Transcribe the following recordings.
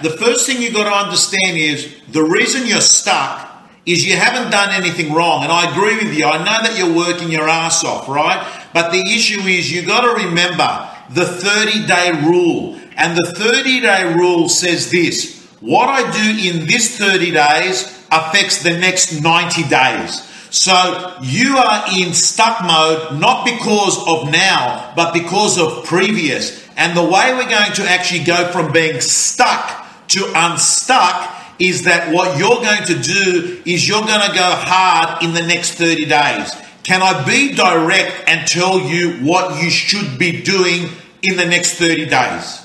The first thing you've got to understand is the reason you're stuck is you haven't done anything wrong. And I agree with you. I know that you're working your ass off, right? But the issue is you've got to remember the 30 day rule. And the 30 day rule says this what I do in this 30 days affects the next 90 days. So you are in stuck mode, not because of now, but because of previous. And the way we're going to actually go from being stuck to unstuck is that what you're going to do is you're going to go hard in the next 30 days. Can I be direct and tell you what you should be doing in the next 30 days?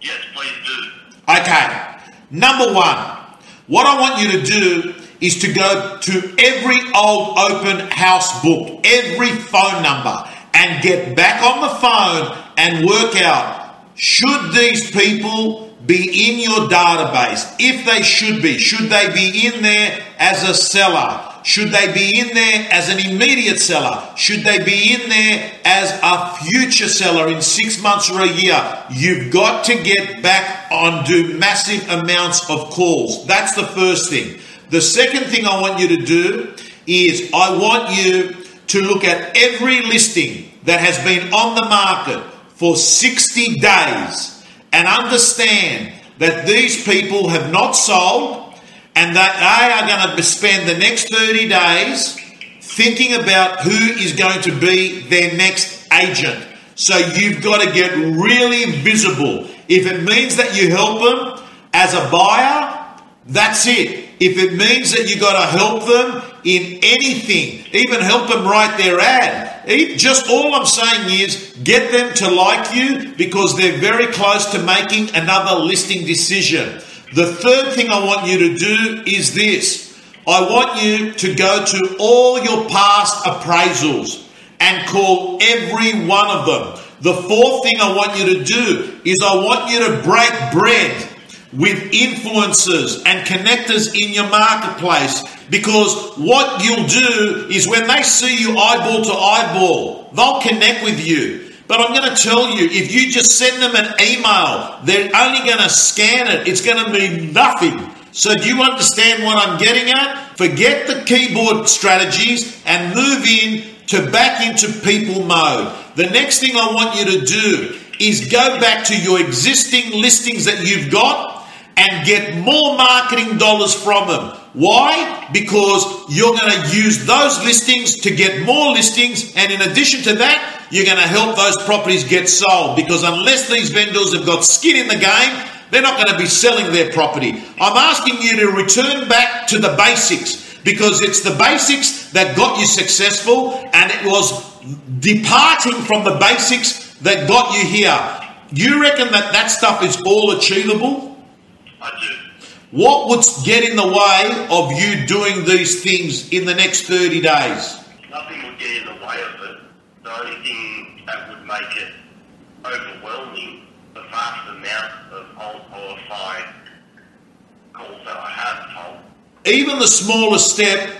Yes, please do. Okay. Number one, what I want you to do is to go to every old open house book, every phone number, and get back on the phone and work out should these people be in your database? If they should be, should they be in there as a seller? Should they be in there as an immediate seller? Should they be in there as a future seller in six months or a year? You've got to get back on do massive amounts of calls. That's the first thing. The second thing I want you to do is I want you to look at every listing that has been on the market for 60 days and understand that these people have not sold and that they are going to spend the next 30 days thinking about who is going to be their next agent. So you've got to get really visible. If it means that you help them as a buyer, that's it. If it means that you've got to help them in anything, even help them write their ad, eh, just all I'm saying is get them to like you because they're very close to making another listing decision. The third thing I want you to do is this. I want you to go to all your past appraisals and call every one of them. The fourth thing I want you to do is I want you to break bread with influencers and connectors in your marketplace because what you'll do is when they see you eyeball to eyeball, they'll connect with you. But I'm going to tell you, if you just send them an email, they're only going to scan it. It's going to mean nothing. So, do you understand what I'm getting at? Forget the keyboard strategies and move in to back into people mode. The next thing I want you to do is go back to your existing listings that you've got and get more marketing dollars from them. Why? Because you're going to use those listings to get more listings, and in addition to that, you're going to help those properties get sold. Because unless these vendors have got skin in the game, they're not going to be selling their property. I'm asking you to return back to the basics because it's the basics that got you successful, and it was departing from the basics that got you here. You reckon that that stuff is all achievable? I do. What would get in the way of you doing these things in the next 30 days? Nothing would get in the way of it. The only thing that would make it overwhelming, the vast amount of unqualified calls that I have told. Even the smallest step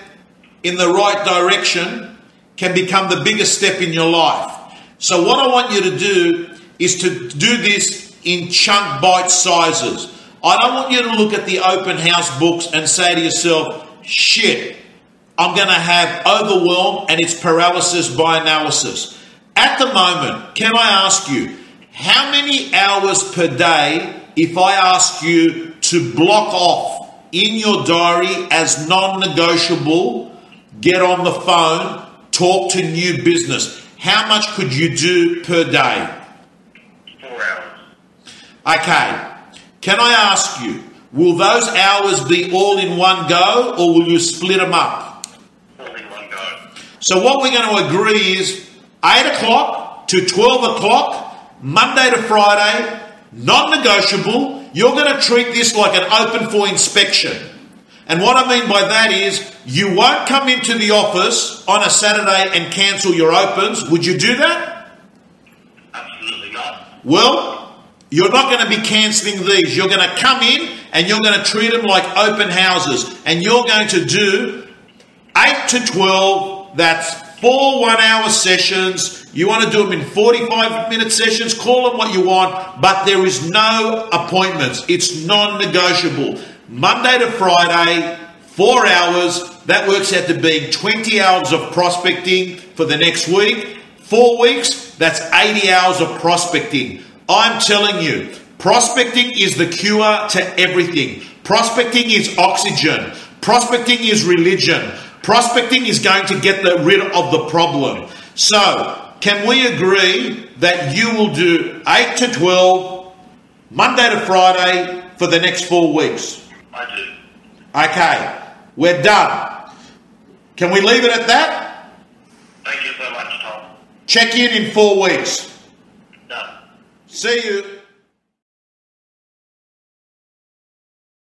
in the right direction can become the biggest step in your life. So, what I want you to do is to do this in chunk bite sizes. I don't want you to look at the open house books and say to yourself, shit, I'm going to have overwhelm and it's paralysis by analysis. At the moment, can I ask you, how many hours per day, if I ask you to block off in your diary as non negotiable, get on the phone, talk to new business, how much could you do per day? Four hours. Okay. Can I ask you, will those hours be all in one go or will you split them up? All in one go. So, what we're going to agree is 8 o'clock to 12 o'clock, Monday to Friday, non negotiable. You're going to treat this like an open for inspection. And what I mean by that is, you won't come into the office on a Saturday and cancel your opens. Would you do that? Absolutely not. Well, you're not going to be cancelling these. You're going to come in and you're going to treat them like open houses. And you're going to do 8 to 12, that's four one hour sessions. You want to do them in 45 minute sessions, call them what you want, but there is no appointments. It's non negotiable. Monday to Friday, four hours, that works out to being 20 hours of prospecting for the next week. Four weeks, that's 80 hours of prospecting. I'm telling you, prospecting is the cure to everything. Prospecting is oxygen. Prospecting is religion. Prospecting is going to get the, rid of the problem. So, can we agree that you will do 8 to 12, Monday to Friday, for the next four weeks? I do. Okay, we're done. Can we leave it at that? Thank you so much, Tom. Check in in four weeks. See you.